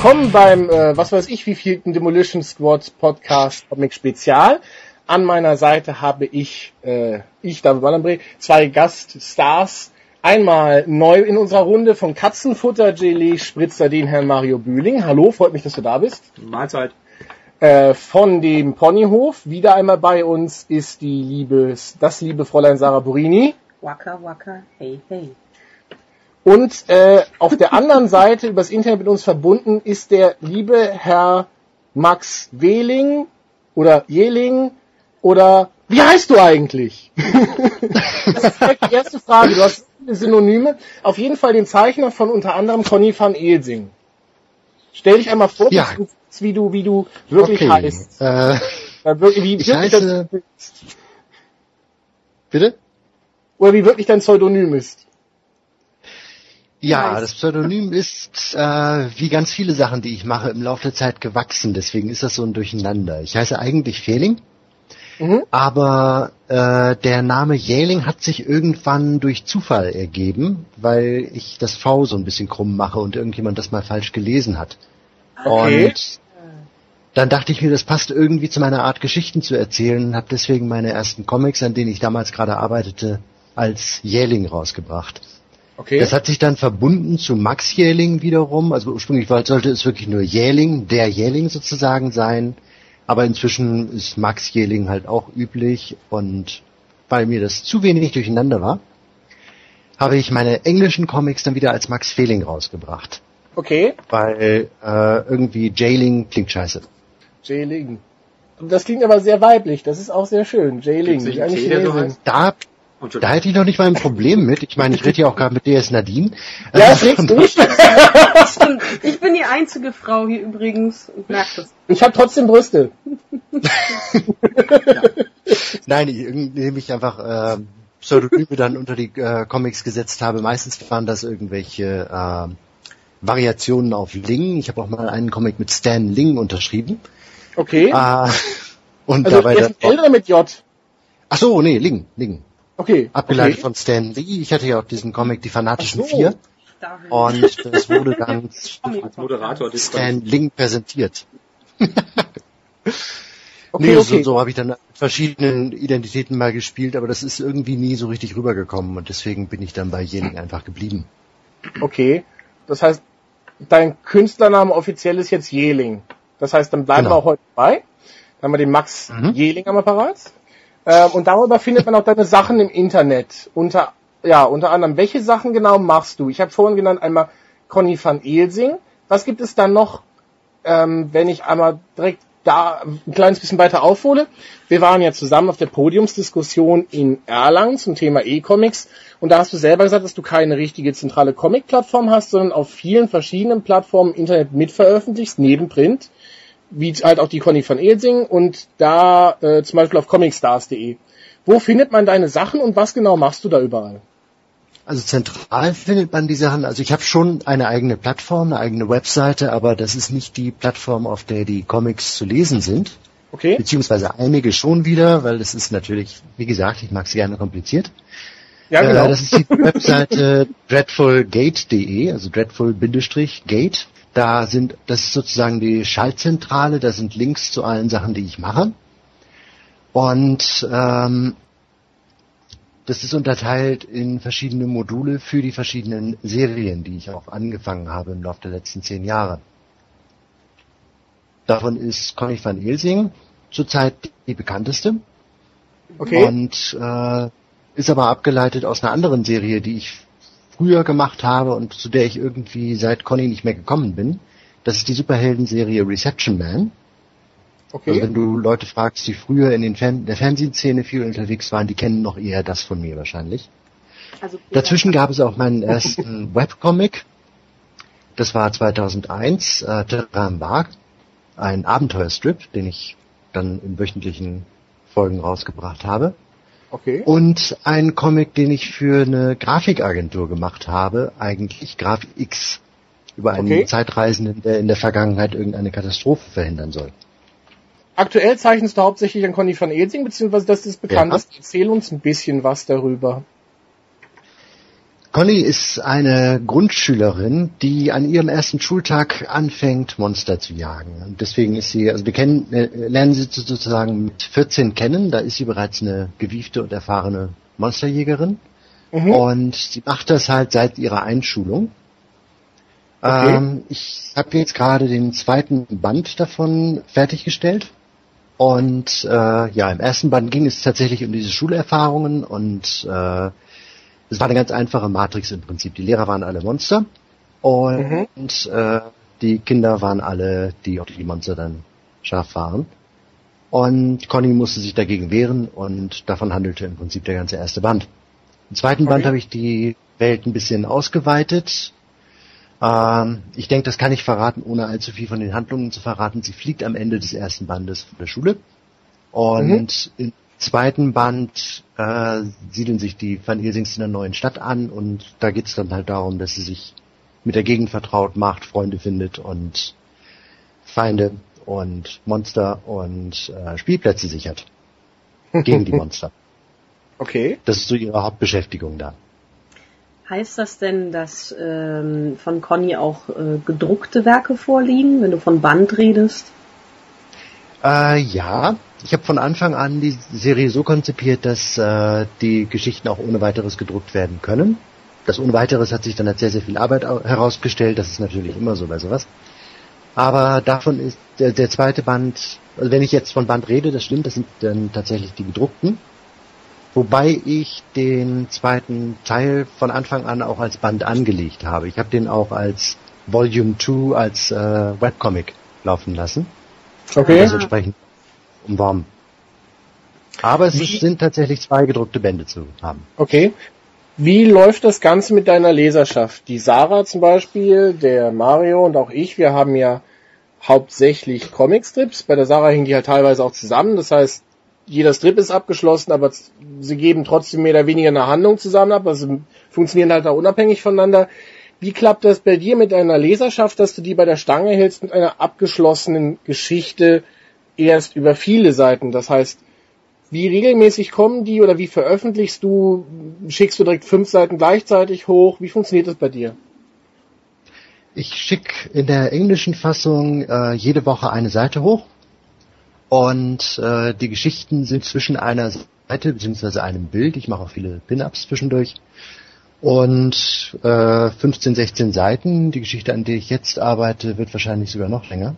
willkommen beim, äh, was weiß ich, wievielten Demolition Squad Podcast Comic Spezial. An meiner Seite habe ich, äh, ich, David Ballambre, zwei Gaststars. Einmal neu in unserer Runde von Katzenfutter Gelee Spritzer den Herrn Mario Bühling. Hallo, freut mich, dass du da bist. Mahlzeit. Äh, von dem Ponyhof, wieder einmal bei uns, ist die liebe, das liebe Fräulein Sarah Burini. Waka waka, hey hey. Und äh, auf der anderen Seite übers Internet mit uns verbunden ist der liebe Herr Max Wehling oder Jeling oder wie heißt du eigentlich? das ist die erste Frage. Du hast Synonyme. Auf jeden Fall den Zeichner von unter anderem Conny van Elsing. Stell dich einmal vor, Ja. wie du wie du wirklich Okay, heißt. Äh, wirklich, wie, ich heiße, bitte? oder wie wirklich dein Pseudonym ist. Ja, das Pseudonym ist äh, wie ganz viele Sachen, die ich mache, im Laufe der Zeit gewachsen. Deswegen ist das so ein Durcheinander. Ich heiße eigentlich Fehling, Mhm. aber äh, der Name Jähling hat sich irgendwann durch Zufall ergeben, weil ich das V so ein bisschen krumm mache und irgendjemand das mal falsch gelesen hat. Okay. Und dann dachte ich mir, das passt irgendwie zu meiner Art, Geschichten zu erzählen und habe deswegen meine ersten Comics, an denen ich damals gerade arbeitete, als Jähling rausgebracht. Okay. Das hat sich dann verbunden zu Max Jähling wiederum. Also ursprünglich sollte es wirklich nur Jähling, der Jähling sozusagen sein. Aber inzwischen ist Max Jähling halt auch üblich. Und weil mir das zu wenig durcheinander war, habe ich meine englischen Comics dann wieder als Max Fehling rausgebracht. okay. Weil äh, irgendwie Jailing klingt scheiße. Jailing. Das klingt aber sehr weiblich. Das ist auch sehr schön. Jailing. Da, da hätte ich noch nicht mal ein Problem mit. Ich meine, ich rede ja auch gerade mit DS Nadine. Ja, Äh, kriegst du nicht. Ich bin die einzige Frau hier übrigens und merk das. Ich habe trotzdem Brüste. Nein, ich- indem ich einfach äh, Pseudonyme dann unter die äh, Comics gesetzt habe. Meistens waren das irgendwelche äh, Variationen auf Ling. Ich habe auch mal einen Comic mit Stan Ling unterschrieben. Okay. Äh, und also dabei dann, L oder mit J? ach so, nee, Ling, Ling. Okay. Abgeleitet okay. von Stan Lee. Ich hatte ja auch diesen Comic Die Fanatischen so. Vier. Und das wurde dann als Moderator Stan Ling präsentiert. Okay, nee, okay. so, so habe ich dann mit verschiedenen Identitäten mal gespielt, aber das ist irgendwie nie so richtig rübergekommen und deswegen bin ich dann bei Jening einfach geblieben. okay. Das heißt, dein Künstlername offiziell ist jetzt Jeling. Das heißt, dann bleiben Genau. wir auch heute bei. Dann haben wir den Max Mhm. Jeling am Apparat. Ähm, und darüber findet man auch deine Sachen im Internet. Unter, ja, unter anderem, welche Sachen genau machst du? Ich habe vorhin genannt einmal Conny van Elsing. Was gibt es dann noch, ähm, wenn ich einmal direkt da ein kleines bisschen weiter aufhole? Wir waren ja zusammen auf der Podiumsdiskussion in Erlangen zum Thema E-Comics und da hast du selber gesagt, dass du keine richtige zentrale Comic-Plattform hast, sondern auf vielen verschiedenen Plattformen im Internet mitveröffentlichst, neben Print, wie halt auch die Conny van Elsing und da äh, zum Beispiel auf comicstars.de. Wo findet man deine Sachen und was genau machst du da überall? Also zentral findet man die Sachen, also ich habe schon eine eigene Plattform, eine eigene Webseite, aber das ist nicht die Plattform, auf der die Comics zu lesen sind. Okay? Beziehungsweise einige schon wieder, weil das ist natürlich, wie gesagt, ich mag es gerne kompliziert. Ja, genau. Äh, das ist die Webseite dreadfulgate.de, also dreadful-gate. Da sind, das ist sozusagen die Schaltzentrale, da sind Links zu allen Sachen, die ich mache. Und ähm, das ist unterteilt in verschiedene Module für die verschiedenen Serien, die ich auch angefangen habe im Laufe der letzten zehn Jahre. Davon ist Conny van Elsing zurzeit die bekannteste. okay. Und äh, ist aber abgeleitet aus einer anderen Serie, die ich früher gemacht habe und zu der ich irgendwie seit Conny nicht mehr gekommen bin. Das ist die Superhelden-Serie Reception Man. Also okay. wenn du Leute fragst, die früher in den Fern der Fernsehszene viel unterwegs waren, die kennen noch eher das von mir wahrscheinlich. Also, Dazwischen gab es auch meinen ersten Webcomic. Das war 2001, äh, Terran Bark, ein Abenteuerstrip, den ich dann in wöchentlichen Folgen rausgebracht habe. Okay. Und ein Comic, den ich für eine Grafikagentur gemacht habe, eigentlich GrafX, über einen Okay. Zeitreisenden, der in der Vergangenheit irgendeine Katastrophe verhindern soll. Aktuell zeichnest du hauptsächlich an Conny van Elsing, beziehungsweise das ist bekannt. Ja. Erzähl uns ein bisschen was darüber. Conny ist eine Grundschülerin, die an ihrem ersten Schultag anfängt, Monster zu jagen. Und deswegen ist sie, also wir kennen, äh, lernen sie sozusagen mit 14 kennen. Da ist sie bereits eine gewiefte und erfahrene Monsterjägerin. Mhm. Und sie macht das halt seit ihrer Einschulung. Okay. Ähm, ich habe jetzt gerade den zweiten Band davon fertiggestellt. Und äh, ja, im ersten Band ging es tatsächlich um diese Schulerfahrungen und äh, es war eine ganz einfache Matrix im Prinzip. Die Lehrer waren alle Monster und mhm. äh, die Kinder waren alle, die auf die Monster dann scharf waren. Und Conny musste sich dagegen wehren und davon handelte im Prinzip der ganze erste Band. Im zweiten okay. Band habe ich die Welt ein bisschen ausgeweitet. Ähm, ich denke, das kann ich verraten, ohne allzu viel von den Handlungen zu verraten. Sie fliegt am Ende des ersten Bandes von der Schule. Und mhm. im zweiten Band äh, siedeln sich die Van Ilsings in einer neuen Stadt an und da geht es dann halt darum, dass sie sich mit der Gegend vertraut macht, Freunde findet und Feinde und Monster und äh, Spielplätze sichert. Gegen die Monster. Okay. Das ist so ihre Hauptbeschäftigung da. Heißt das denn, dass ähm, von Conny auch äh, gedruckte Werke vorliegen, wenn du von Band redest? Äh, ja, ich habe von Anfang an die Serie so konzipiert, dass äh, die Geschichten auch ohne weiteres gedruckt werden können. Das ohne weiteres hat sich dann als sehr, sehr viel Arbeit herausgestellt. Das ist natürlich immer so bei sowas. Aber davon ist der, der zweite Band, also wenn ich jetzt von Band rede, das stimmt, das sind dann tatsächlich die gedruckten. Wobei ich den zweiten Teil von Anfang an auch als Band angelegt habe. Ich habe den auch als Volume 2 als äh, Webcomic laufen lassen. Okay. Also entsprechend umworben. Aber es Wie? sind tatsächlich zwei gedruckte Bände zu haben. Okay. Wie läuft das Ganze mit deiner Leserschaft? Die Sarah zum Beispiel, der Mario und auch ich, wir haben ja hauptsächlich Comicstrips. Bei der Sarah hängen die halt teilweise auch zusammen. Das heißt, jeder Strip ist abgeschlossen, aber sie geben trotzdem mehr oder weniger eine Handlung zusammen ab. Also funktionieren halt auch unabhängig voneinander. Wie klappt das bei dir mit deiner Leserschaft, dass du die bei der Stange hältst mit einer abgeschlossenen Geschichte erst über viele Seiten? Das heißt, wie regelmäßig kommen die oder wie veröffentlichst du? Schickst du direkt fünf Seiten gleichzeitig hoch? Wie funktioniert das bei dir? Ich schicke in der englischen Fassung äh, jede Woche eine Seite hoch und äh, die Geschichten sind zwischen einer Seite bzw. einem Bild. Ich mache auch viele Pin-ups zwischendurch und äh, 15, 16 Seiten. Die Geschichte, an der ich jetzt arbeite, wird wahrscheinlich sogar noch länger.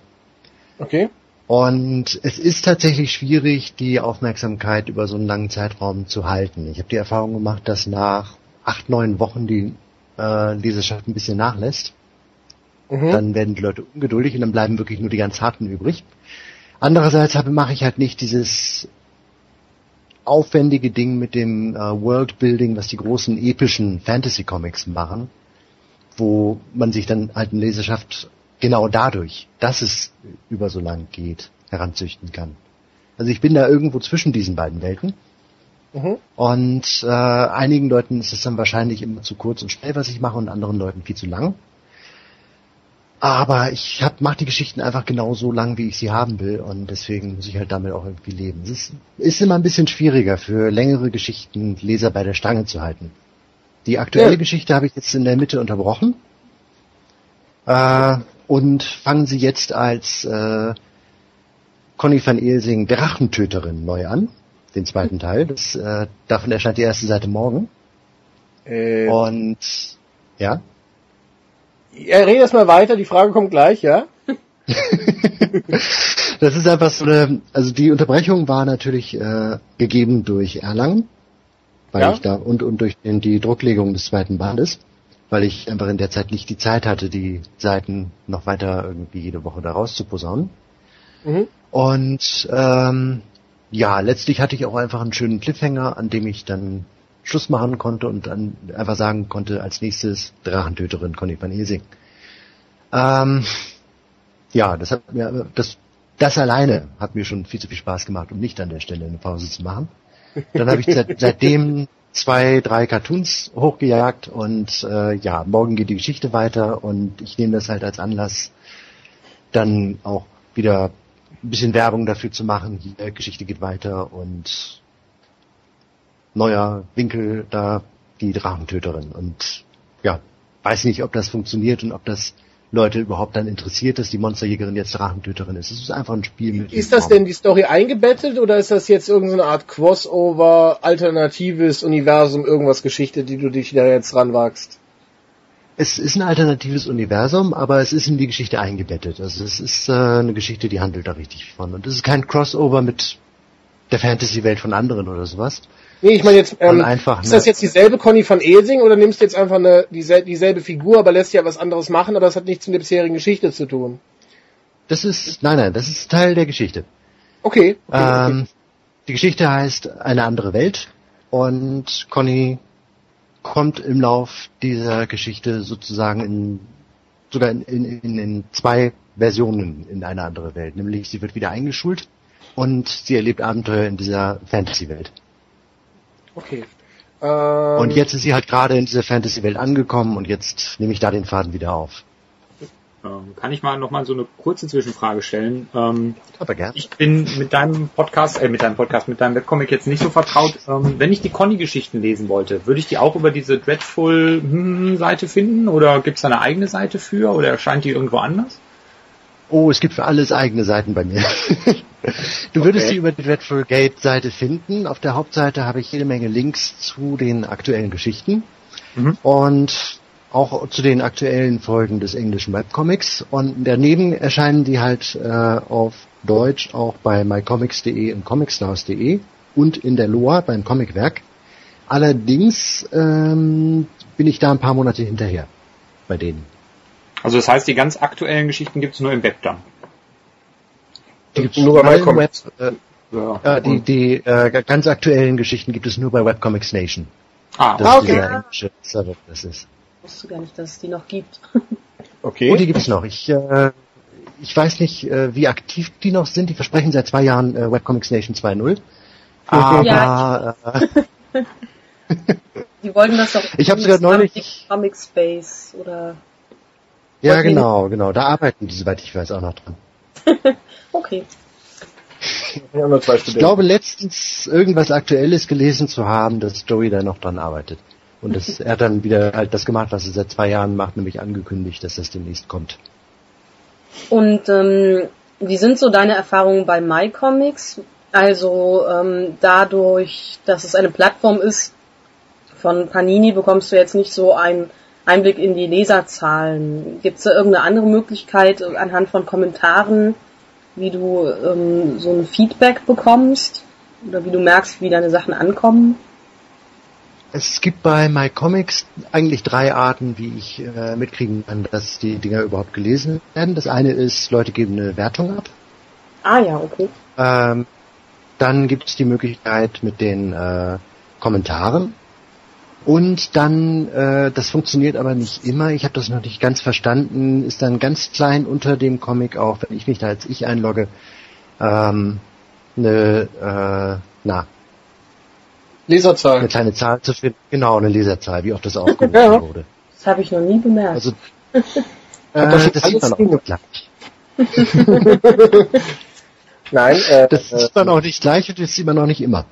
Okay. Und es ist tatsächlich schwierig, die Aufmerksamkeit über so einen langen Zeitraum zu halten. Ich habe die Erfahrung gemacht, dass nach acht, neun Wochen die äh, Leserschaft ein bisschen nachlässt. Mhm. Dann werden die Leute ungeduldig und dann bleiben wirklich nur die ganz harten übrig. Andererseits mache ich halt nicht dieses aufwendige Ding mit dem äh, Worldbuilding, was die großen epischen Fantasy Comics machen, wo man sich dann halt eine Leserschaft genau dadurch, dass es über so lang geht, heranzüchten kann. Also ich bin da irgendwo zwischen diesen beiden Welten. Mhm. Und äh, einigen Leuten ist es dann wahrscheinlich immer zu kurz und schnell, was ich mache, und anderen Leuten viel zu lang. Aber ich hab, mach die Geschichten einfach genau so lang, wie ich sie haben will und deswegen muss ich halt damit auch irgendwie leben. Es ist, ist immer ein bisschen schwieriger für längere Geschichten Leser bei der Stange zu halten. Die aktuelle ja. Geschichte habe ich jetzt in der Mitte unterbrochen äh, und fangen sie jetzt als äh, Conny van Elsing Drachentöterin neu an, den zweiten Teil. Das, äh, davon erscheint die erste Seite morgen. Äh. Und ja. Ja, red erst mal weiter, die Frage kommt gleich, ja? das ist einfach so eine, also die Unterbrechung war natürlich äh, gegeben durch Erlangen, weil ja? ich da und und durch den, die Drucklegung des zweiten Bandes, weil ich einfach in der Zeit nicht die Zeit hatte, die Seiten noch weiter irgendwie jede Woche da rauszuposaunen. Mhm. Und ähm, ja, letztlich hatte ich auch einfach einen schönen Cliffhanger, an dem ich dann Schluss machen konnte und dann einfach sagen konnte, als nächstes Drachentöterin Conny van Helsing. Ähm, ja, das hat mir, das, das alleine hat mir schon viel zu viel Spaß gemacht, um nicht an der Stelle eine Pause zu machen. Dann habe ich seit, seitdem zwei, drei Cartoons hochgejagt und äh, ja, morgen geht die Geschichte weiter und ich nehme das halt als Anlass, dann auch wieder ein bisschen Werbung dafür zu machen, die Geschichte geht weiter und neuer Winkel, da die Drachentöterin. Und ja, weiß nicht, ob das funktioniert und ob das Leute überhaupt dann interessiert, dass die Monsterjägerin jetzt Drachentöterin ist. Es ist einfach ein Spiel mit. Ist das denn die Story eingebettet oder ist das jetzt irgendeine Art Crossover, alternatives Universum, irgendwas Geschichte, die du dich da jetzt ranwagst? Es ist ein alternatives Universum, aber es ist in die Geschichte eingebettet. Also es ist äh, eine Geschichte, die handelt da richtig von. Und es ist kein Crossover mit der Fantasy-Welt von anderen oder sowas. Nee, ich meine jetzt, ähm, einfach, ist das jetzt dieselbe Conny von Elsing oder nimmst du jetzt einfach eine, diesel, dieselbe Figur, aber lässt ja was anderes machen, aber das hat nichts mit der bisherigen Geschichte zu tun? Das ist, nein, nein, das ist Teil der Geschichte. Okay. okay, Ähm, die Geschichte heißt Eine andere Welt und Conny kommt im Lauf dieser Geschichte sozusagen in, sogar in, in, in zwei Versionen in eine andere Welt. Nämlich sie wird wieder eingeschult und sie erlebt Abenteuer in dieser Fantasy-Welt. Okay. Ähm, Und jetzt ist sie halt gerade in dieser Fantasy-Welt angekommen und jetzt nehme ich da den Faden wieder auf. Ähm, kann ich mal noch mal so eine kurze Zwischenfrage stellen? Ähm, Aber gern. ich bin mit deinem Podcast, äh, mit deinem Podcast, mit deinem Webcomic jetzt nicht so vertraut. Ähm, wenn ich die Conny-Geschichten lesen wollte, würde ich die auch über diese Dreadful-Seite finden oder gibt es da eine eigene Seite für oder erscheint die irgendwo anders? Oh, es gibt für alles eigene Seiten bei mir. du würdest Okay. sie über die Dreadful Gate Seite finden. Auf der Hauptseite habe ich jede Menge Links zu den aktuellen Geschichten Mhm. und auch zu den aktuellen Folgen des englischen Webcomics. Und daneben erscheinen die halt äh, auf Deutsch auch bei mycomics.de und comicstars.de und in der Loa beim Comicwerk. Allerdings ähm, bin ich da ein paar Monate hinterher bei denen. Also das heißt, die ganz aktuellen Geschichten gibt es nur im Web dann. Die gibt's Nur bei alle im MyComics. Web, äh, Ja. Ja, die, die äh, ganz aktuellen Geschichten gibt es nur bei Webcomics Nation. ah, Das Ah, ist okay. englische Server, das ist. Ich wusste gar nicht, dass es die noch gibt. okay. Oh, die gibt es noch. Ich, äh, ich weiß nicht, äh, wie aktiv die noch sind. Die versprechen seit zwei Jahren äh, Webcomics Nation 2.0. Aber Ja, äh, Die wollten das doch. Ich hab's sogar neulich- Comic Space oder. Ja, genau, genau. Da arbeiten die, soweit ich weiß, auch noch dran. Okay. Ich glaube letztens irgendwas Aktuelles gelesen zu haben, dass Joey da noch dran arbeitet. Und dass er dann wieder halt das gemacht, was er seit zwei Jahren macht, nämlich angekündigt, dass das demnächst kommt. Und ähm, wie sind so deine Erfahrungen bei MyComics? Also ähm, dadurch, dass es eine Plattform ist von Panini, bekommst du jetzt nicht so einen Einblick in die Leserzahlen. Gibt es da irgendeine andere Möglichkeit anhand von Kommentaren, wie du ähm, so ein Feedback bekommst? Oder wie du merkst, wie deine Sachen ankommen? Es gibt bei MyComics eigentlich drei Arten, wie ich äh, mitkriegen kann, dass die Dinger überhaupt gelesen werden. Das eine ist, Leute geben eine Wertung ab. Ah ja, okay. Ähm, dann gibt es die Möglichkeit mit den äh, Kommentaren. Und dann, äh, das funktioniert aber nicht immer, ich habe das noch nicht ganz verstanden, ist dann ganz klein unter dem Comic auch, wenn ich mich da als ich einlogge, ähm, eine, äh, na, Leserzahl. eine kleine Zahl zu finden. Genau, eine Leserzahl, wie oft das aufgerufen Ja. wurde. Das habe ich noch nie bemerkt. Also, das äh, das sieht man auch nicht gleich. Nein, äh, Das äh, sieht man auch nicht gleich und das sieht man auch nicht immer.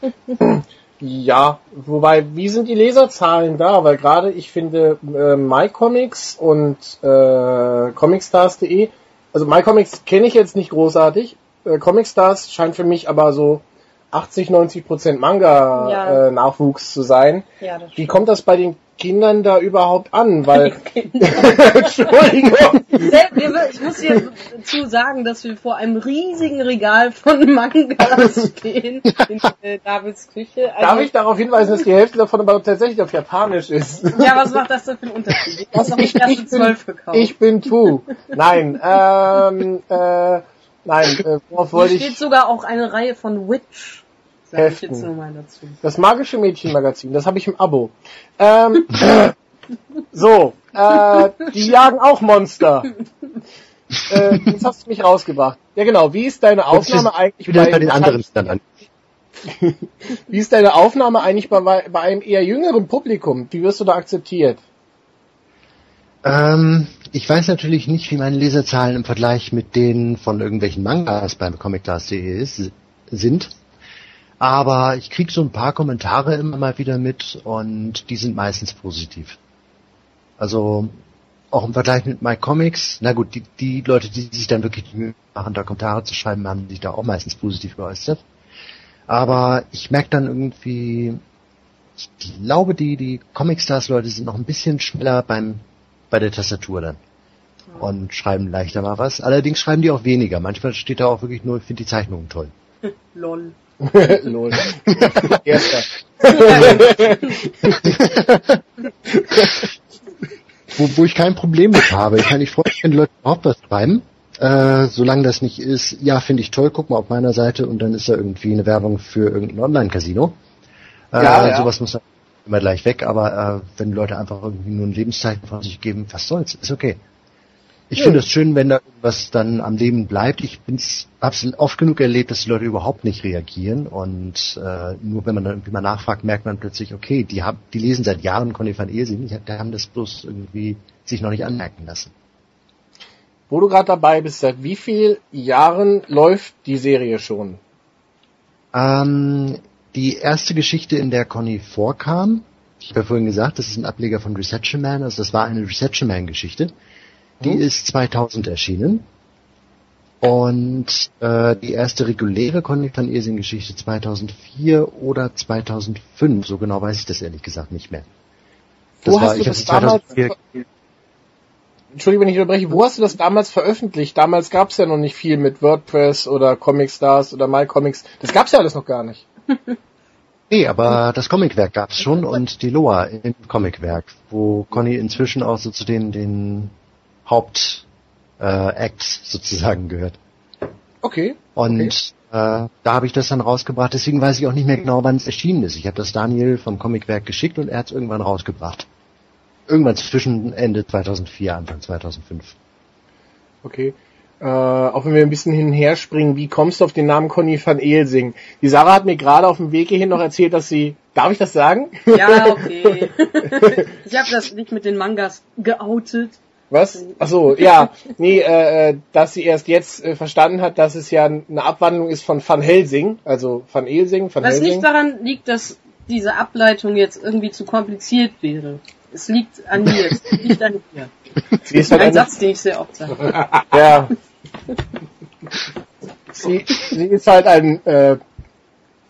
Ja, wobei, wie sind die Leserzahlen da? Weil gerade ich finde äh, MyComics und äh, Comicstars.de, also MyComics kenne ich jetzt nicht großartig. Äh, Comicstars scheint für mich aber so 80, 90 Prozent Ja. Manga-Nachwuchs zu sein. ja, Wie kommt das bei den Kindern da überhaupt an? Weil. Entschuldigung. Ich muss hier dazu sagen, dass wir vor einem riesigen Regal von Mangas stehen in äh, Davids Küche. Also, Darf ich darauf hinweisen, dass die Hälfte davon aber tatsächlich auf Japanisch ist? Ja, was macht das denn für einen Unterschied? Ich habe noch Ich- erste zwölf gekauft. Ich bin Tu. Nein, ähm, äh, nein, äh, worauf Hier wollte steht ich? sogar auch eine Reihe von Witch. Sag ich Heften. jetzt nur mal dazu. Das magische Mädchenmagazin, das habe ich im Abo. Ähm, so, äh, die jagen auch Monster. Äh, jetzt hast du mich rausgebracht. Ja genau, wie ist deine Aufnahme eigentlich Wieder bei, bei den anderen dann an. wie ist deine Aufnahme eigentlich bei, bei einem eher jüngeren Publikum? Wie wirst du da akzeptiert? Ähm, ich weiß natürlich nicht, wie meine Leserzahlen im Vergleich mit denen von irgendwelchen Mangas beim ComicClass.de ist- sind. Aber ich krieg so ein paar Kommentare immer mal wieder mit und die sind meistens positiv. Also auch im Vergleich mit MyComics, na gut, die, die Leute, die sich dann wirklich die Mühe machen, da Kommentare zu schreiben, haben sich da auch meistens positiv geäußert. Aber ich merke dann irgendwie, ich glaube, die, die Comic-Stars-Leute sind noch ein bisschen schneller beim, bei der Tastatur dann. Und schreiben leichter mal was. Allerdings schreiben die auch weniger. Manchmal steht da auch wirklich nur, ich finde die Zeichnungen toll. Lol. Lol. Erster. wo, wo ich kein Problem mit habe. Ich kann nicht freuen, wenn die Leute überhaupt was schreiben. Äh, solange das nicht ist, ja, finde ich toll, guck mal auf meiner Seite und dann ist da irgendwie eine Werbung für irgendein Online-Casino. Äh, Ja, ja. Sowas muss dann immer gleich weg, aber äh, wenn die Leute einfach irgendwie nur ein Lebenszeichen von sich geben, was soll's, ist okay. Ich Ja. finde es schön, wenn da irgendwas dann am Leben bleibt. Ich bin's, hab's oft genug erlebt, dass die Leute überhaupt nicht reagieren und äh, nur wenn man dann irgendwie mal nachfragt, merkt man plötzlich, okay, die haben, die lesen seit Jahren Conny van Elsing, die, die haben das bloß irgendwie sich noch nicht anmerken lassen. Wo du gerade dabei bist, seit wie vielen Jahren läuft die Serie schon? Ähm, die erste Geschichte, in der Conny vorkam, ich habe ja vorhin gesagt, das ist ein Ableger von Reception Man, also das war eine Reception Man Geschichte. Die Mhm. ist 2000 erschienen. Und äh, die erste reguläre Conny van Ersing Geschichte 2004 oder 2005, so genau weiß ich das ehrlich gesagt nicht mehr. Wo hast du das damals, 2004 Entschuldigung, wenn ich unterbreche, wo hast du das damals veröffentlicht? Damals gab es ja noch nicht viel mit WordPress oder Comic Stars oder MyComics. Das gab's ja alles noch gar nicht. Nee, aber das Comicwerk gab's schon und die Loa im Comicwerk, wo Conny inzwischen auch so zu den, den Haupt äh, Acts sozusagen gehört. Okay. Und Okay. äh, da habe ich das dann rausgebracht, deswegen weiß ich auch nicht mehr genau, wann es erschienen ist. Ich habe das Daniel vom Comicwerk geschickt und er hat es irgendwann rausgebracht. Irgendwann zwischen Ende 2004, Anfang 2005. Okay. Äh, auch wenn wir ein bisschen hin und her springen, wie kommst du auf den Namen Conny van Elsing? Die Sarah hat mir gerade auf dem Weg hierhin noch erzählt, dass sie, darf ich das sagen? Ja, okay. ich habe das nicht mit den Mangas geoutet. Was? Ach so, ja. Nee, äh, äh, dass sie erst jetzt äh, verstanden hat, dass es ja eine Abwandlung ist von Van Helsing, also Van Elsing, Van Was Helsing. nicht daran liegt, dass diese Ableitung jetzt irgendwie zu kompliziert wäre. Es liegt an mir, es liegt nicht an mir. Sie ist halt Ein eine, Satz, den ich sehr oft sage. ja. sie, sie ist halt ein, äh,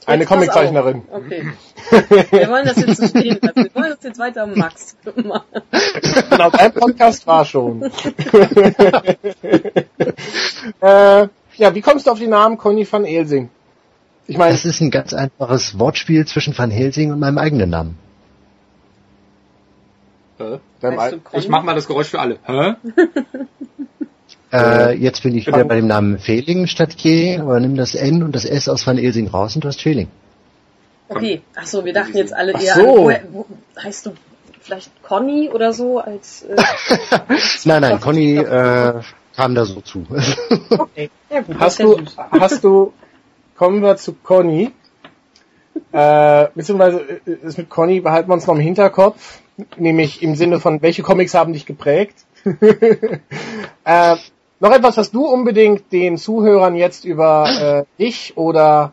eine Jetzt Comiczeichnerin. Okay. Wir wollen das jetzt so stehen lassen. Wir wollen das jetzt weiter um Max machen. Genau, dein Podcast war schon. äh, ja, wie kommst du auf den Namen Conny van Elsing? Ich meine, Das ist ein ganz einfaches Wortspiel zwischen Van Helsing und meinem eigenen Namen. Hä? Weißt du? Ich mach mal das Geräusch für alle. Hä? Äh, jetzt bin ich wieder bei dem Namen Fehling statt Je, aber nimm das N und das S aus Van Elsing raus und du hast Fehling. Okay, ach so, wir dachten jetzt alle eher so. an, wo, heißt du vielleicht Conny oder so als äh, Nein, nein, Conny äh, kam da so zu. Okay, ja gut, hast ist du, hast du, kommen wir zu Conny, äh, beziehungsweise äh, das mit Conny behalten wir uns noch im Hinterkopf, nämlich im Sinne von, welche Comics haben dich geprägt? äh, noch etwas, was du unbedingt den Zuhörern jetzt über äh, dich oder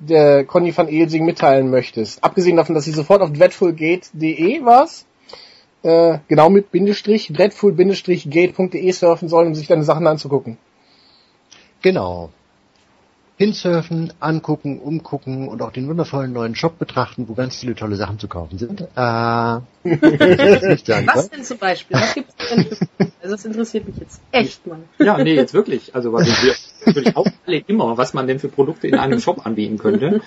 der Conny van Elsing mitteilen möchtest. Abgesehen davon, dass sie sofort auf dreadfulgate.de war's, äh, genau mit Bindestrich, dreadful-gate.de surfen sollen, um sich deine Sachen anzugucken. genau. Hinsurfen, angucken, umgucken und auch den wundervollen neuen Shop betrachten, wo ganz viele tolle Sachen zu kaufen sind. Äh, Was was? denn zum Beispiel? Was gibt's denn für Also das interessiert mich jetzt echt mal. Ja, nee, jetzt wirklich. Also weil wir natürlich auch alle immer, was man denn für Produkte in einem Shop anbieten könnte.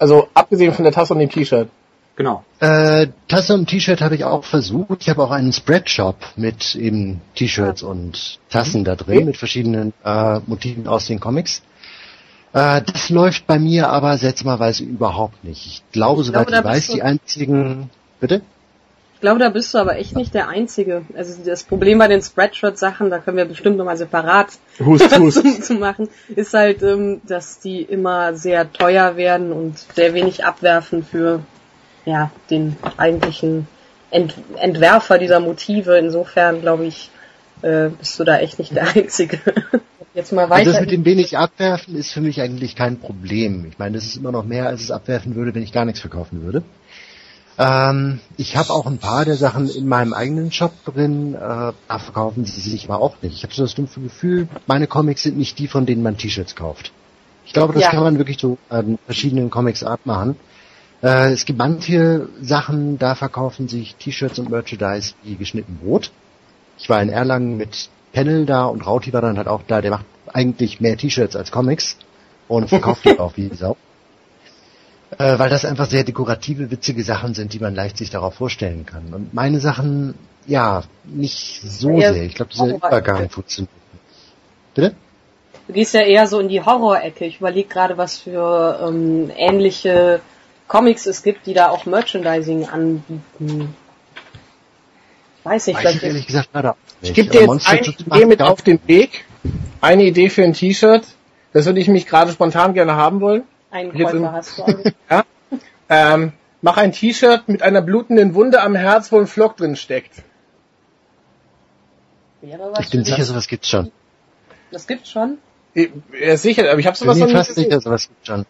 Also abgesehen von der Tasse und dem T-Shirt. Genau. Äh, Tasse und T-Shirt habe ich auch versucht. Ich habe auch einen Spreadshop mit eben T-Shirts und Tassen da drin mit verschiedenen äh, Motiven aus den Comics. Äh, das läuft bei mir aber seltsamerweise überhaupt nicht. Ich glaube, Ich soweit glaube, ich weiß, bist du- die einzigen... Bitte? Ich glaube, da bist du aber echt nicht der Einzige. Also das Problem bei den Spreadshirt-Sachen, da können wir bestimmt nochmal separat Hust, hust. zu, zu machen, ist halt, ähm, dass die immer sehr teuer werden und sehr wenig abwerfen für ja den eigentlichen Ent Entwerfer dieser Motive. Insofern glaube ich, äh, bist du da echt nicht der Einzige. Jetzt mal Also weiter. das mit dem wenig abwerfen ist für mich eigentlich kein Problem. Ich meine, das ist immer noch mehr, als es abwerfen würde, wenn ich gar nichts verkaufen würde. Ähm, ich habe auch ein paar der Sachen in meinem eigenen Shop drin, äh, da verkaufen sie sich aber auch nicht. Ich habe so das dumpfe Gefühl, meine Comics sind nicht die, von denen man T-Shirts kauft. Ich glaube, das Ja. kann man wirklich so an verschiedenen Comics Art machen. Äh, es gibt manche Sachen, da verkaufen sich T-Shirts und Merchandise wie geschnitten Brot. Ich war in Erlangen mit Panel da und Rauti war dann halt auch da, der macht eigentlich mehr T-Shirts als Comics und verkauft die auch wie Sau. Äh, weil das einfach sehr dekorative, witzige Sachen sind, die man leicht sich darauf vorstellen kann. Und meine Sachen, ja, nicht so Eher sehr. Ich glaube, dieser Übergang funktioniert. Bitte? Du gehst ja eher so in die Horror-Ecke. Ich überlege gerade, was für ähm, ähnliche Comics es gibt, die da auch Merchandising anbieten. Ich weiß nicht, Weiß ich ehrlich gesagt auch nicht. Ich gebe dir jetzt eine Idee mit auf den Weg. Eine Idee für ein T-Shirt. Das würde ich mich gerade spontan gerne haben wollen. einen im- Käufer hast du. Also. Ja? Ähm, mach ein T-Shirt mit einer blutenden Wunde am Herz, wo ein Flock drin steckt. Wäre was Ich bin sicher, dich. sowas gibt's schon. Das gibt's schon. Ich- ist sicher, aber ich habe sowas noch nicht fast gesehen. sicher, sowas gibt's schon.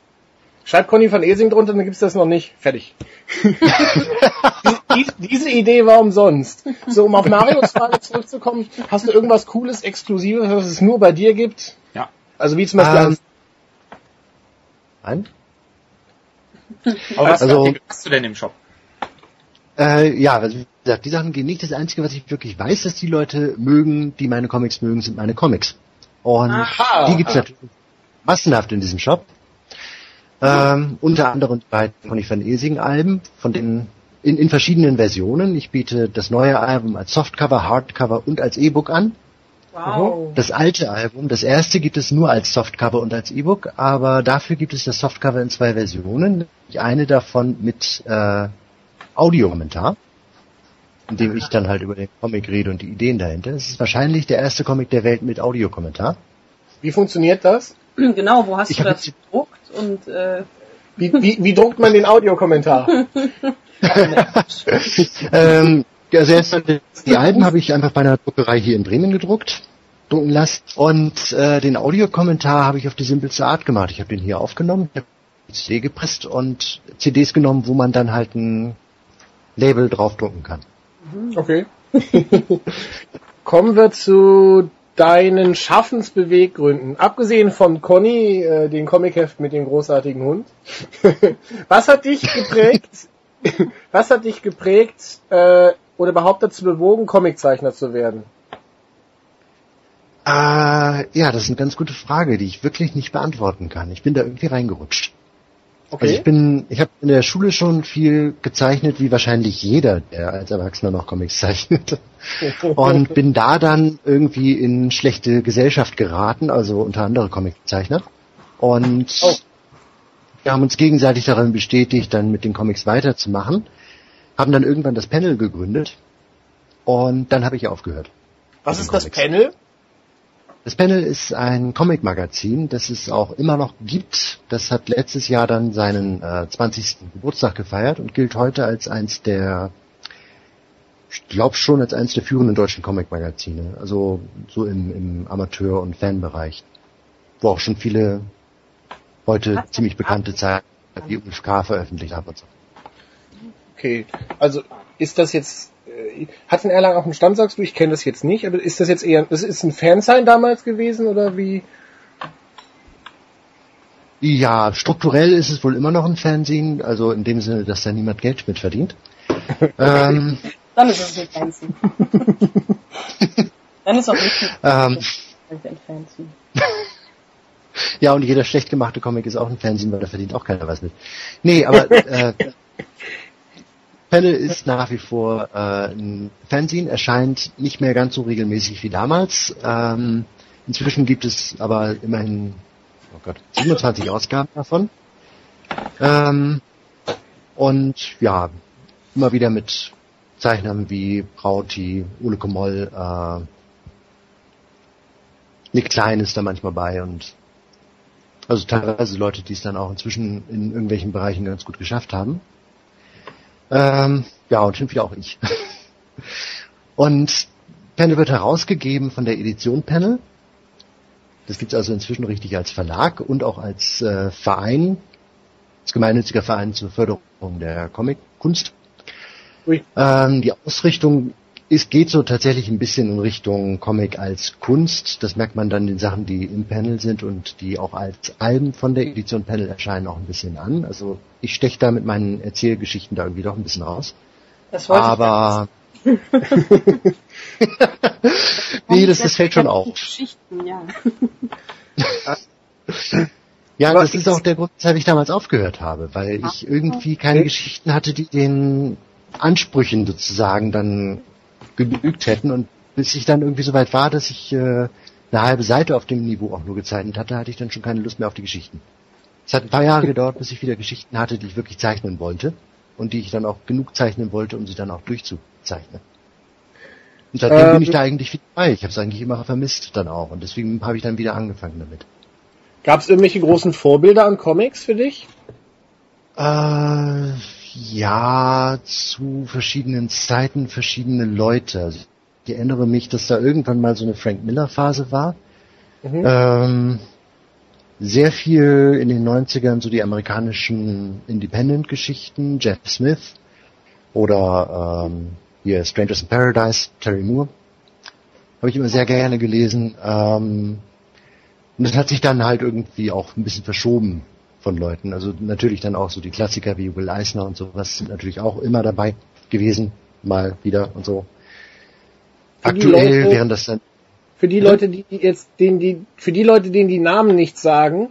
Schreibt Conny van Esing drunter, dann gibt's das noch nicht. Fertig. Die- Diese Idee war umsonst. So, um auf Marios Frage zurückzukommen, hast du irgendwas Cooles, Exklusives, was es nur bei dir gibt? Ja. Also wie zum Beispiel Ähm? Aber was Also- hast du denn im Shop? Äh, ja, also wie gesagt, die Sachen gehen nicht. Das Einzige, was ich wirklich weiß, dass die Leute mögen, die meine Comics mögen, sind meine Comics. Und Aha. die gibt's natürlich massenhaft in diesem Shop. Ähm, unter anderem bei Conny van Esing Alben, von den in, in verschiedenen Versionen. Ich biete das neue Album als Softcover, Hardcover und als E-Book an. Wow. Das alte Album, das erste gibt es nur als Softcover und als E-Book, aber dafür gibt es das Softcover in zwei Versionen. Eine davon mit äh, Audiokommentar, in dem ich dann halt über den Comic rede und die Ideen dahinter. Es ist wahrscheinlich der erste Comic der Welt mit Audiokommentar. Wie funktioniert das? Genau, wo hast Ich du das jetzt- gedruckt? Und äh, Wie, wie, wie druckt man den Audiokommentar? ähm, also erst die Alben habe ich einfach bei einer Druckerei hier in Bremen gedruckt, drucken lassen. Und äh, den Audiokommentar habe ich auf die simpelste Art gemacht. Ich habe den hier aufgenommen, CD gepresst und CDs genommen, wo man dann halt ein Label draufdrucken kann. Okay. Kommen wir zu deinen Schaffensbeweggründen. Abgesehen von Conny, äh, den Comicheft mit dem großartigen Hund. was hat dich geprägt? was hat dich geprägt äh, oder überhaupt dazu bewogen, Comiczeichner zu werden? Äh, ja, das ist eine ganz gute Frage, die ich wirklich nicht beantworten kann. Ich bin da irgendwie reingerutscht. Also ich bin, ich habe in der Schule schon viel gezeichnet, wie wahrscheinlich jeder, der als Erwachsener noch Comics zeichnet. Und bin da dann irgendwie in schlechte Gesellschaft geraten, also unter andere Comiczeichner. Und Oh. wir haben uns gegenseitig darin bestätigt, dann mit den Comics weiterzumachen. Haben dann irgendwann das Panel gegründet. Und dann habe ich aufgehört. was ist das Comics. Panel? Das Panel ist ein Comic-Magazin, das es auch immer noch gibt. Das hat letztes Jahr dann seinen äh, 20. Geburtstag gefeiert und gilt heute als eins der, ich glaube schon als eins der führenden deutschen Comic-Magazine. Also so im, im Amateur- und Fanbereich. Wo auch schon viele heute ziemlich bekannte Zeichen wie Ulf K. veröffentlicht haben und so. Okay, also ist das jetzt, äh, hat in Erlangen auch einen Stand, sagst du? Ich kenne das jetzt nicht, aber ist das jetzt eher, das ist ein Fansign damals gewesen oder wie? Ja, strukturell ist es wohl immer noch ein Fernsehen, also in dem Sinne, dass da niemand Geld mit verdient. ähm, dann ist es ein Fancy. dann ist auch nicht ähm, ein Fancy. Ja, und jeder schlecht gemachte Comic ist auch ein Fernsehen, weil da verdient auch keiner was mit. Nee, aber äh, Panel ist nach wie vor äh, ein Fernsehen, erscheint nicht mehr ganz so regelmäßig wie damals. Ähm, inzwischen gibt es aber immerhin oh Gott, 27 Ausgaben davon. Ähm, und ja, immer wieder mit Zeichnern wie Rauti, Ule Komoll, äh, Nick Klein ist da manchmal bei und also teilweise Leute, die es dann auch inzwischen in irgendwelchen Bereichen ganz gut geschafft haben. Ähm, ja, und hin wieder auch ich. und Panel wird herausgegeben von der Edition Panel. Das gibt's also inzwischen richtig als Verlag und auch als äh, Verein, als gemeinnütziger Verein zur Förderung der Comic-Kunst. Ähm, die Ausrichtung ist, geht so tatsächlich ein bisschen in Richtung Comic als Kunst. Das merkt man dann den Sachen, die im Panel sind und die auch als Alben von der Edition Panel erscheinen, auch ein bisschen an. Also ich steche da mit meinen Erzählgeschichten da irgendwie doch ein bisschen raus. Das wollte Aber nee, das, das fällt schon auf. Geschichten, ja. Ja, Aber das ist auch der Grund, weshalb ich damals aufgehört habe, weil ich irgendwie keine Geschichten hatte, die den Ansprüchen sozusagen dann genügt hätten und bis ich dann irgendwie so weit war, dass ich äh, eine halbe Seite auf dem Niveau auch nur gezeichnet hatte, hatte ich dann schon keine Lust mehr auf die Geschichten. Es hat ein paar Jahre gedauert, bis ich wieder Geschichten hatte, die ich wirklich zeichnen wollte und die ich dann auch genug zeichnen wollte, um sie dann auch durchzuzeichnen. Und seitdem Ähm, bin ich da eigentlich viel dabei. Ich habe es eigentlich immer vermisst dann auch und deswegen habe ich dann wieder angefangen damit. Gab es irgendwelche großen Vorbilder an Comics für dich? Äh, ja, zu verschiedenen Zeiten verschiedene Leute. Also ich erinnere mich, dass da irgendwann mal so eine Frank Miller Phase war. Mhm. Ähm, sehr viel in den 90ern so die amerikanischen Independent-Geschichten, Jeff Smith oder ähm, hier Strangers in Paradise, Terry Moore. Habe ich immer sehr gerne gelesen. Ähm, und das hat sich dann halt irgendwie auch ein bisschen verschoben von Leuten. Also natürlich dann auch so die Klassiker wie Will Eisner und sowas sind natürlich auch immer dabei gewesen, mal wieder und so. Für die Aktuell Leute- wären das dann Für die Leute, die jetzt, denen die, für die Leute, denen die Namen nicht sagen,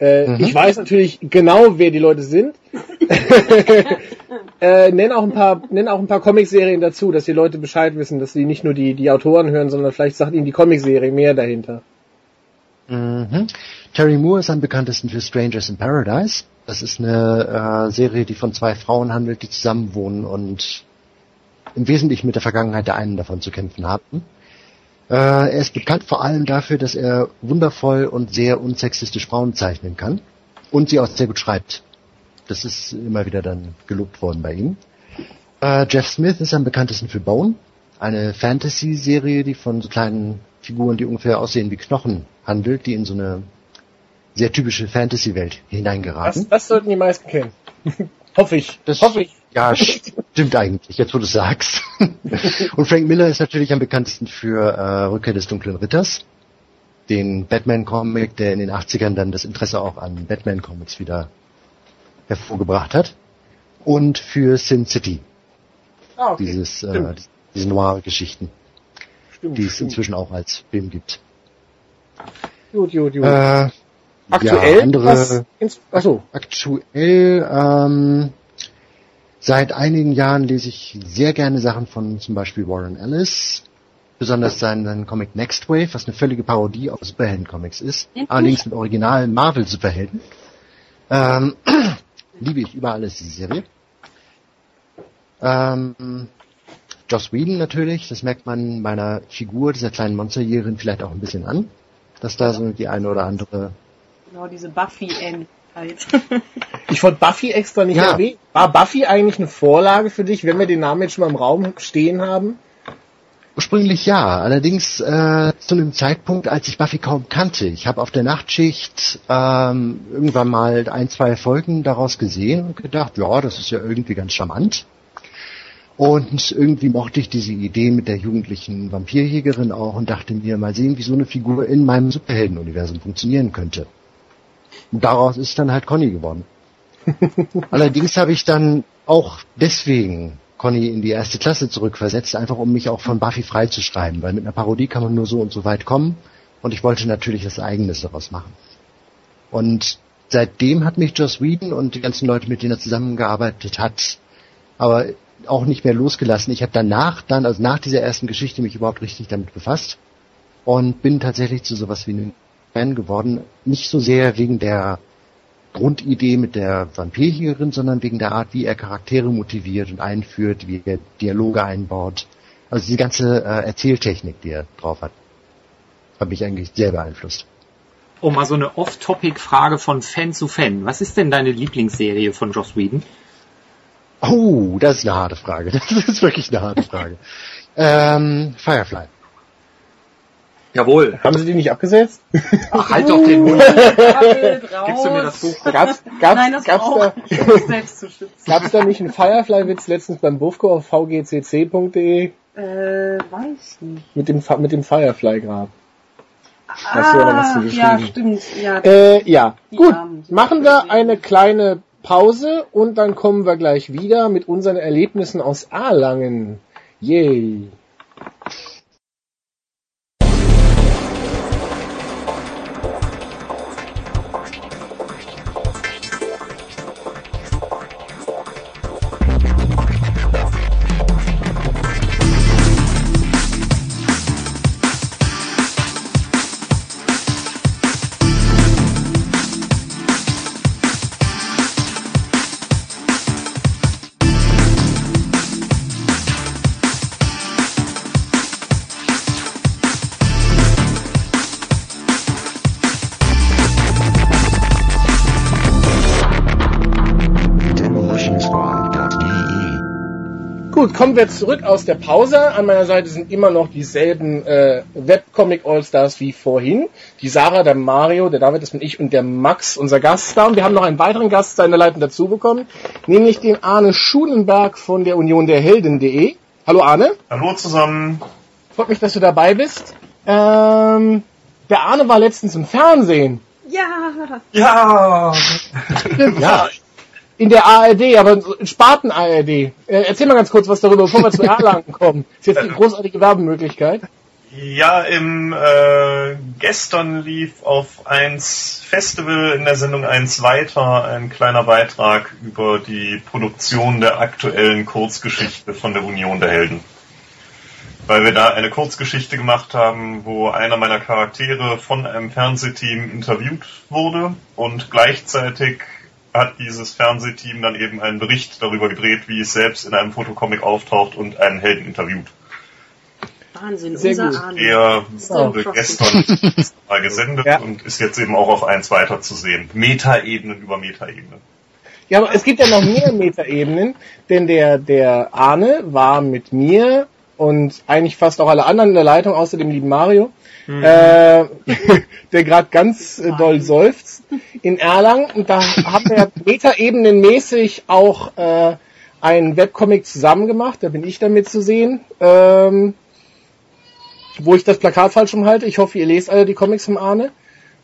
äh, Mhm. ich weiß natürlich genau, wer die Leute sind. äh, nenn auch ein paar, nenn auch ein paar Comicserien dazu, dass die Leute Bescheid wissen, dass sie nicht nur die, die Autoren hören, sondern vielleicht sagt ihnen die Comicserie mehr dahinter. Mhm. Terry Moore ist am bekanntesten für Strangers in Paradise. Das ist eine äh, Serie, die von zwei Frauen handelt, die zusammenwohnen und im Wesentlichen mit der Vergangenheit der einen davon zu kämpfen haben. Äh, er ist bekannt vor allem dafür, dass er wundervoll und sehr unsexistisch Frauen zeichnen kann und sie auch sehr gut schreibt. Das ist immer wieder dann gelobt worden bei ihm. Äh, Jeff Smith ist am bekanntesten für Bone, eine Fantasy-Serie, die von so kleinen Figuren, die ungefähr aussehen wie Knochen, handelt, die in so eine sehr typische Fantasy-Welt hineingeraten. Das, das sollten die meisten kennen. Hoffe ich. Das- Hoffe ich. Ja, stimmt eigentlich, jetzt wo du sagst. Und Frank Miller ist natürlich am bekanntesten für äh, Rückkehr des dunklen Ritters, den Batman-Comic, der in den 80ern dann das Interesse auch an Batman-Comics wieder hervorgebracht hat. Und für Sin City, Ah, okay. dieses, äh, diese Noir-Geschichten, Stimmt, die es stimmt. inzwischen auch als Film gibt. Gut, gut, gut. Äh, Aktuell? ja, andere- was achso. Aktuell, ähm, seit einigen Jahren lese ich sehr gerne Sachen von zum Beispiel Warren Ellis, besonders seinen Comic Next Wave, was eine völlige Parodie auf Superhelden-Comics ist, Den allerdings mit originalen Marvel-Superhelden. Ähm, liebe ich über alles diese Serie. Ähm, Joss Whedon natürlich, das merkt man meiner Figur, dieser kleinen Monsterjägerin vielleicht auch ein bisschen an, dass da so die eine oder andere Genau, diese Buffy-Ähnlichkeit. Ich wollte Buffy extra nicht Ja. erwähnen. War Buffy eigentlich eine Vorlage für dich, wenn wir den Namen jetzt schon mal im Raum stehen haben? Ursprünglich ja, allerdings äh, zu einem Zeitpunkt, als ich Buffy kaum kannte. Ich habe auf der Nachtschicht ähm, irgendwann mal ein, zwei Folgen daraus gesehen und gedacht, ja, das ist ja irgendwie ganz charmant. Und irgendwie mochte ich diese Idee mit der jugendlichen Vampirjägerin auch und dachte mir, mal sehen, wie so eine Figur in meinem Superheldenuniversum funktionieren könnte. Und daraus ist dann halt Conny geworden. Allerdings habe ich dann auch deswegen Conny in die erste Klasse zurückversetzt, einfach um mich auch von Buffy freizuschreiben, weil mit einer Parodie kann man nur so und so weit kommen und ich wollte natürlich das Eigenes daraus machen. Und seitdem hat mich Joss Whedon und die ganzen Leute, mit denen er zusammengearbeitet hat, aber auch nicht mehr losgelassen. Ich habe danach dann, also nach dieser ersten Geschichte, mich überhaupt richtig damit befasst und bin tatsächlich zu sowas wie einem Fan geworden. Nicht so sehr wegen der Grundidee mit der Vampirjägerin, sondern wegen der Art, wie er Charaktere motiviert und einführt, wie er Dialoge einbaut. Also die ganze äh, Erzähltechnik, die er drauf hat, hat mich eigentlich sehr beeinflusst. Oh, mal so eine Off-Topic-Frage von Fan zu Fan. Was ist denn deine Lieblingsserie von Joss Whedon? Oh, das ist eine harte Frage. Das ist wirklich eine harte Frage. Ähm, Firefly. Jawohl. Haben Sie die nicht abgesetzt? Ach, halt doch den Mund. Gibst du mir das Buch? Gab's, gab's, Nein, das gab's, da, gab's da nicht einen Firefly-Witz letztens beim Bufko auf vgcc.de Äh, weiß nicht. mit dem, mit dem Firefly-Grab? Ah, geschrieben? ja, stimmt. Ja, Äh, ja. Gut, machen wir eine kleine Pause und dann kommen wir gleich wieder mit unseren Erlebnissen aus Erlangen. Yay. Gut, kommen wir zurück aus der Pause. An meiner Seite sind immer noch dieselben äh, Webcomic Allstars wie vorhin. Die Sarah, der Mario, der David, das bin ich und der Max, unser Gast da. Und wir haben noch einen weiteren Gast seiner Leitung dazu bekommen, nämlich den Arne Schulenberg von der Union der Helden.de. Hallo Arne, Hallo zusammen. freut mich, dass du dabei bist. Ähm, der Arne war letztens im Fernsehen. ja. Ja, Ja. In der ARD, aber in Spaten ARD. Äh, erzähl mal ganz kurz was darüber, bevor wir zu Erlangen kommen. Ist jetzt eine großartige Werbemöglichkeit. ja, im äh, gestern lief auf 1 Festival in der Sendung 1 weiter ein kleiner Beitrag über die Produktion der aktuellen Kurzgeschichte von der Union der Helden. Weil wir da eine Kurzgeschichte gemacht haben, wo einer meiner Charaktere von einem Fernsehteam interviewt wurde und gleichzeitig hat dieses Fernsehteam dann eben einen Bericht darüber gedreht, wie es selbst in einem Fotocomic auftaucht und einen Helden interviewt. Wahnsinn, Sehr unser gut. Arne. Der wurde gestern mal gesendet Ja. und ist jetzt eben auch auf eins weiter zu sehen. Metaebenen über Metaebenen. Ja, aber es gibt ja noch mehr Metaebenen, denn der, der Arne war mit mir und eigentlich fast auch alle anderen in der Leitung, außer dem lieben Mario, äh, der gerade ganz äh, doll seufzt, in Erlangen. Und da haben wir metaebenenmäßig auch äh, einen Webcomic zusammen gemacht, da bin ich damit zu sehen. Ähm, wo ich das Plakat falsch rumhalte. Ich hoffe, ihr lest alle die Comics vom Arne.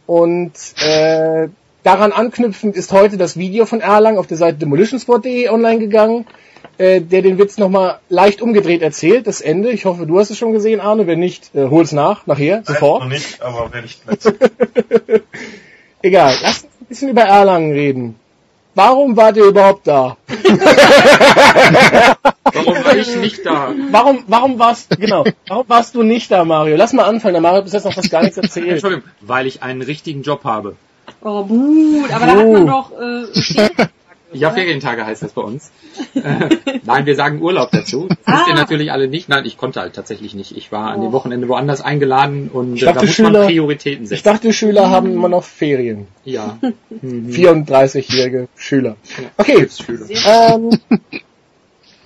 Und äh, daran anknüpfend ist heute das Video von Erlang auf der Seite demolitionsport.de online gegangen, äh, der den Witz nochmal leicht umgedreht erzählt, das Ende. Ich hoffe, du hast es schon gesehen, Arne. Wenn nicht, äh, hol's nach, nachher, sofort. Noch nicht, aber werde ich gleich. Egal, lass uns ein bisschen über Erlangen reden. Warum wart ihr überhaupt da? Warum war ich nicht da? Warum, warum warst, genau, warum warst du nicht da, Mario? Lass mal anfangen, der Mario hat bis jetzt noch fast gar nichts erzählt. Entschuldigung, weil ich einen richtigen Job habe. Oh, gut, aber da hat Oh. man doch äh, Ja, Ferientage heißt das bei uns. Äh, Nein, wir sagen Urlaub dazu. Das wisst ihr Ah. natürlich alle nicht. Nein, ich konnte halt tatsächlich nicht. Ich war an dem Wochenende woanders eingeladen und Ich äh, dachte, da muss Schüler- man Prioritäten Ich setzen. dachte, Schüler haben immer noch Ferien. ja. Mhm. 34-jährige Schüler. Okay, Schüler. ähm,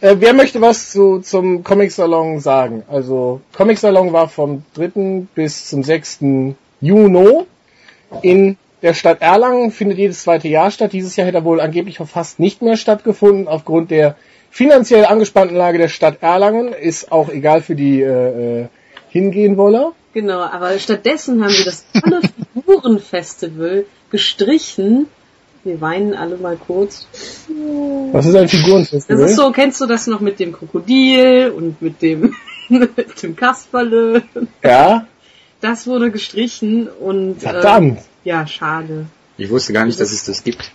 äh, wer möchte was zu, zum Comic-Salon sagen? Also, Comic-Salon war vom 3. bis zum 6. Juni in der Stadt Erlangen, findet jedes zweite Jahr statt. Dieses Jahr hätte er wohl angeblich fast nicht mehr stattgefunden, aufgrund der finanziell angespannten Lage der Stadt Erlangen. Ist auch egal für die äh, äh, Hingehen-Woller. Genau, aber stattdessen haben wir das tolle Figurenfestival gestrichen. Wir weinen alle mal kurz. Was ist ein Figurenfestival? Das ist so, kennst du das noch mit dem Krokodil und mit dem, mit dem Kasperle? Ja, Das wurde gestrichen und verdammt. Äh, ja, schade. Ich wusste gar nicht, dass es das gibt.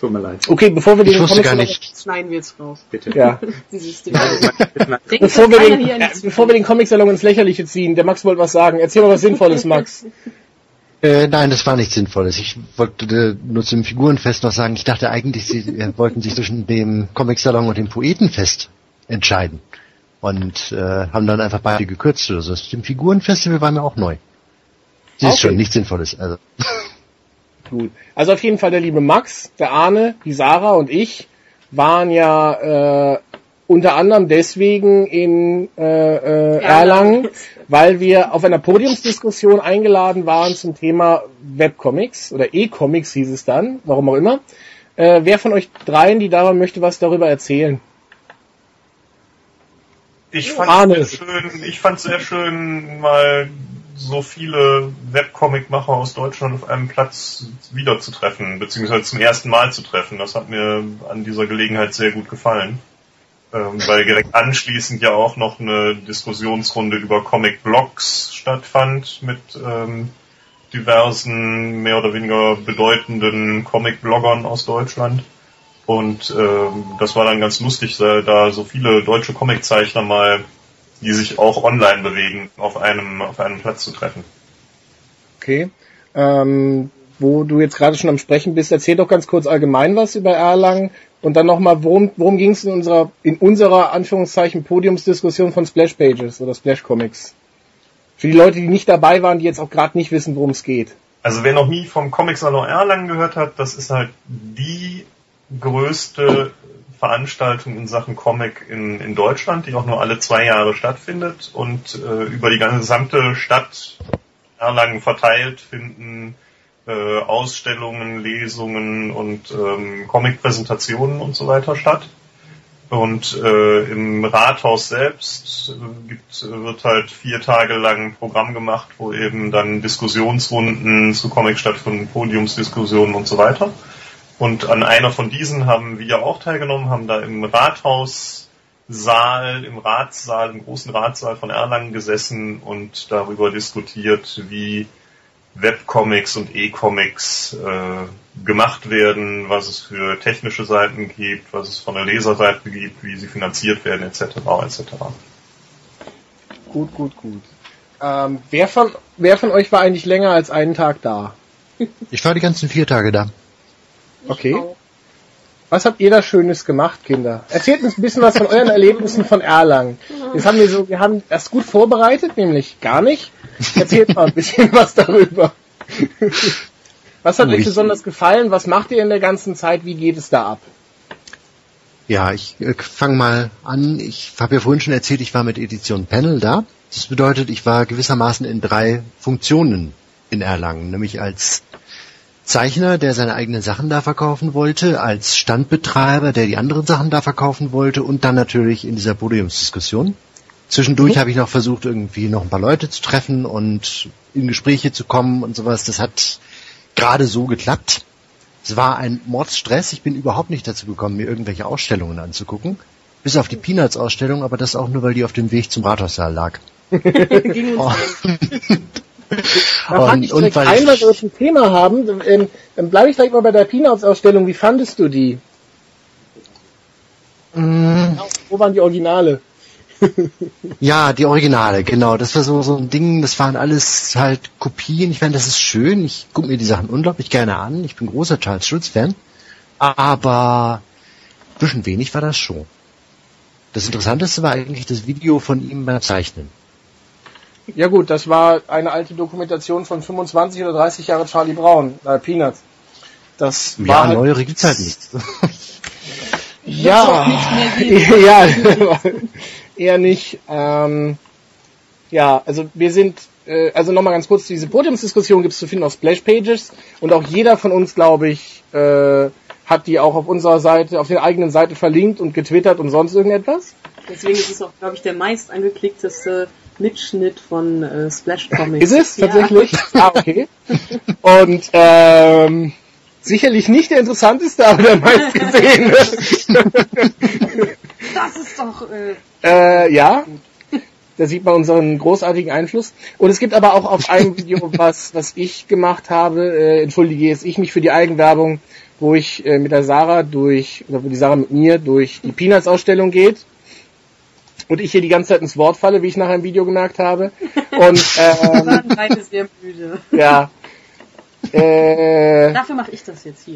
Tut mir leid. Okay, bevor wir den Ich wusste gar Comic-Salon- nicht. Schneiden wir jetzt raus. Bitte. Ja. Dieses Bevor wir, den, äh, bevor wir den Comic-Salon ins Lächerliche ziehen, der Max wollte was sagen. Erzähl mal was Sinnvolles, Max. Äh, nein, das war nichts Sinnvolles. Ich wollte äh, nur zum Figurenfest noch sagen, ich dachte eigentlich, sie äh, wollten sich zwischen dem Comic-Salon und dem Poetenfest entscheiden. Und äh, haben dann einfach beide gekürzt oder so. Das mit dem Figurenfestival war mir auch neu. Sie ist Okay. schon nichts Sinnvolles. Also. Gut. Also auf jeden Fall der liebe Max, der Arne, die Sarah und ich waren ja äh, unter anderem deswegen in äh, äh, Erlangen, weil wir auf einer Podiumsdiskussion eingeladen waren zum Thema Webcomics oder E-Comics hieß es dann, warum auch immer. Äh, wer von euch dreien, die da waren, möchte was darüber erzählen? Ich fand Arne. sehr schön, ich fand sehr schön, mal so viele Webcomic-Macher aus Deutschland auf einem Platz wiederzutreffen, beziehungsweise zum ersten Mal zu treffen. Das hat mir an dieser Gelegenheit sehr gut gefallen. Ähm, weil direkt anschließend ja auch noch eine Diskussionsrunde über Comic-Blogs stattfand mit ähm, diversen mehr oder weniger bedeutenden Comic-Bloggern aus Deutschland. Und ähm, das war dann ganz lustig, da da so viele deutsche Comiczeichner mal, die sich auch online bewegen, auf einem, auf einem Platz zu treffen. Okay. Ähm, wo du jetzt gerade schon am Sprechen bist, erzähl doch ganz kurz allgemein was über Erlangen und dann nochmal, worum, worum ging es in unserer, in unserer Anführungszeichen Podiumsdiskussion von Splash Pages oder Splash Comics? Für die Leute, die nicht dabei waren, die jetzt auch gerade nicht wissen, worum es geht. Also wer noch nie vom Comic Salon Erlangen gehört hat, das ist halt die größte Veranstaltung in Sachen Comic in, in Deutschland, die auch nur alle zwei Jahre stattfindet und äh, über die gesamte Stadt Erlangen verteilt finden äh, Ausstellungen, Lesungen und ähm, Comic-Präsentationen und so weiter statt. Und äh, im Rathaus selbst äh, gibt, wird halt vier Tage lang ein Programm gemacht, wo eben dann Diskussionsrunden zu Comic stattfinden, Podiumsdiskussionen und so weiter. Und an einer von diesen haben wir auch teilgenommen, haben da im Rathaussaal, im Ratssaal, im großen Ratssaal von Erlangen gesessen und darüber diskutiert, wie Webcomics und E-Comics äh, gemacht werden, was es für technische Seiten gibt, was es von der Leserseite gibt, wie sie finanziert werden, etc. etc. Gut, gut, gut. Ähm, wer von, wer von euch war eigentlich länger als einen Tag da? Ich war die ganzen vier Tage da. Okay. Was habt ihr da Schönes gemacht, Kinder? Erzählt uns ein bisschen was von euren Erlebnissen von Erlangen. Jetzt haben wir so, wir haben das gut vorbereitet, nämlich gar nicht. Erzählt mal ein bisschen was darüber. Was hat euch besonders gefallen? Was macht ihr in der ganzen Zeit? Wie geht es da ab? Ja, ich äh, fange mal an. Ich habe ja vorhin schon erzählt, ich war mit Edition Panel da. Das bedeutet, ich war gewissermaßen in drei Funktionen in Erlangen, nämlich als Zeichner, der seine eigenen Sachen da verkaufen wollte, als Standbetreiber, der die anderen Sachen da verkaufen wollte und dann natürlich in dieser Podiumsdiskussion. Zwischendurch habe ich noch versucht, irgendwie noch ein paar Leute zu treffen und in Gespräche zu kommen und sowas. Das hat gerade so geklappt. Es war ein Mordsstress. Ich bin überhaupt nicht dazu gekommen, mir irgendwelche Ausstellungen anzugucken. Bis auf die Peanuts-Ausstellung, aber das auch nur, weil die auf dem Weg zum Rathaussaal lag. Da fand ich direkt weil ein, weil wir ein Thema haben. Ähm, dann bleibe ich direkt mal bei der Peanuts-Ausstellung. Wie fandest du die? Mm, Wo waren die Originale? Ja, die Originale, genau. Das war so, so ein Ding, das waren alles halt Kopien. Ich meine, das ist schön. Ich gucke mir die Sachen unglaublich gerne an. Ich bin großer Charles Schulz-Fan. Aber ein bisschen wenig war das schon. Das Interessanteste war eigentlich das Video von ihm beim Zeichnen. Ja gut, das war eine alte Dokumentation von 25 oder 30 Jahre Charlie Brown, äh, Peanuts. Das war Ja, halt, neuere gibt's halt nicht. ja, ja, eher nicht. Ähm, ja, also wir sind, äh, also nochmal ganz kurz, diese Podiumsdiskussion gibt es zu finden auf Splash Pages und auch jeder von uns, glaube ich, äh, hat die auch auf unserer Seite, auf der eigenen Seite verlinkt und getwittert und sonst irgendetwas. Deswegen ist es auch, glaube ich, der meist angeklickteste Mitschnitt von äh, Splash Comics. Ist es Ja. tatsächlich? Ah, okay. Und ähm, sicherlich nicht der interessanteste, aber der meistgesehene. Das ist doch äh, äh, ja. Da sieht man unseren großartigen Einfluss. Und es gibt aber auch auf einem Video, was, was ich gemacht habe, äh, entschuldige jetzt ich mich für die Eigenwerbung, wo ich äh, mit der Sarah durch, oder wo die Sarah mit mir durch die Peanuts-Ausstellung geht. Und ich hier die ganze Zeit ins Wort falle, wie ich nachher im Video gemerkt habe. Und ähm, sehr müde. ja. Äh, Dafür mache ich das jetzt hier.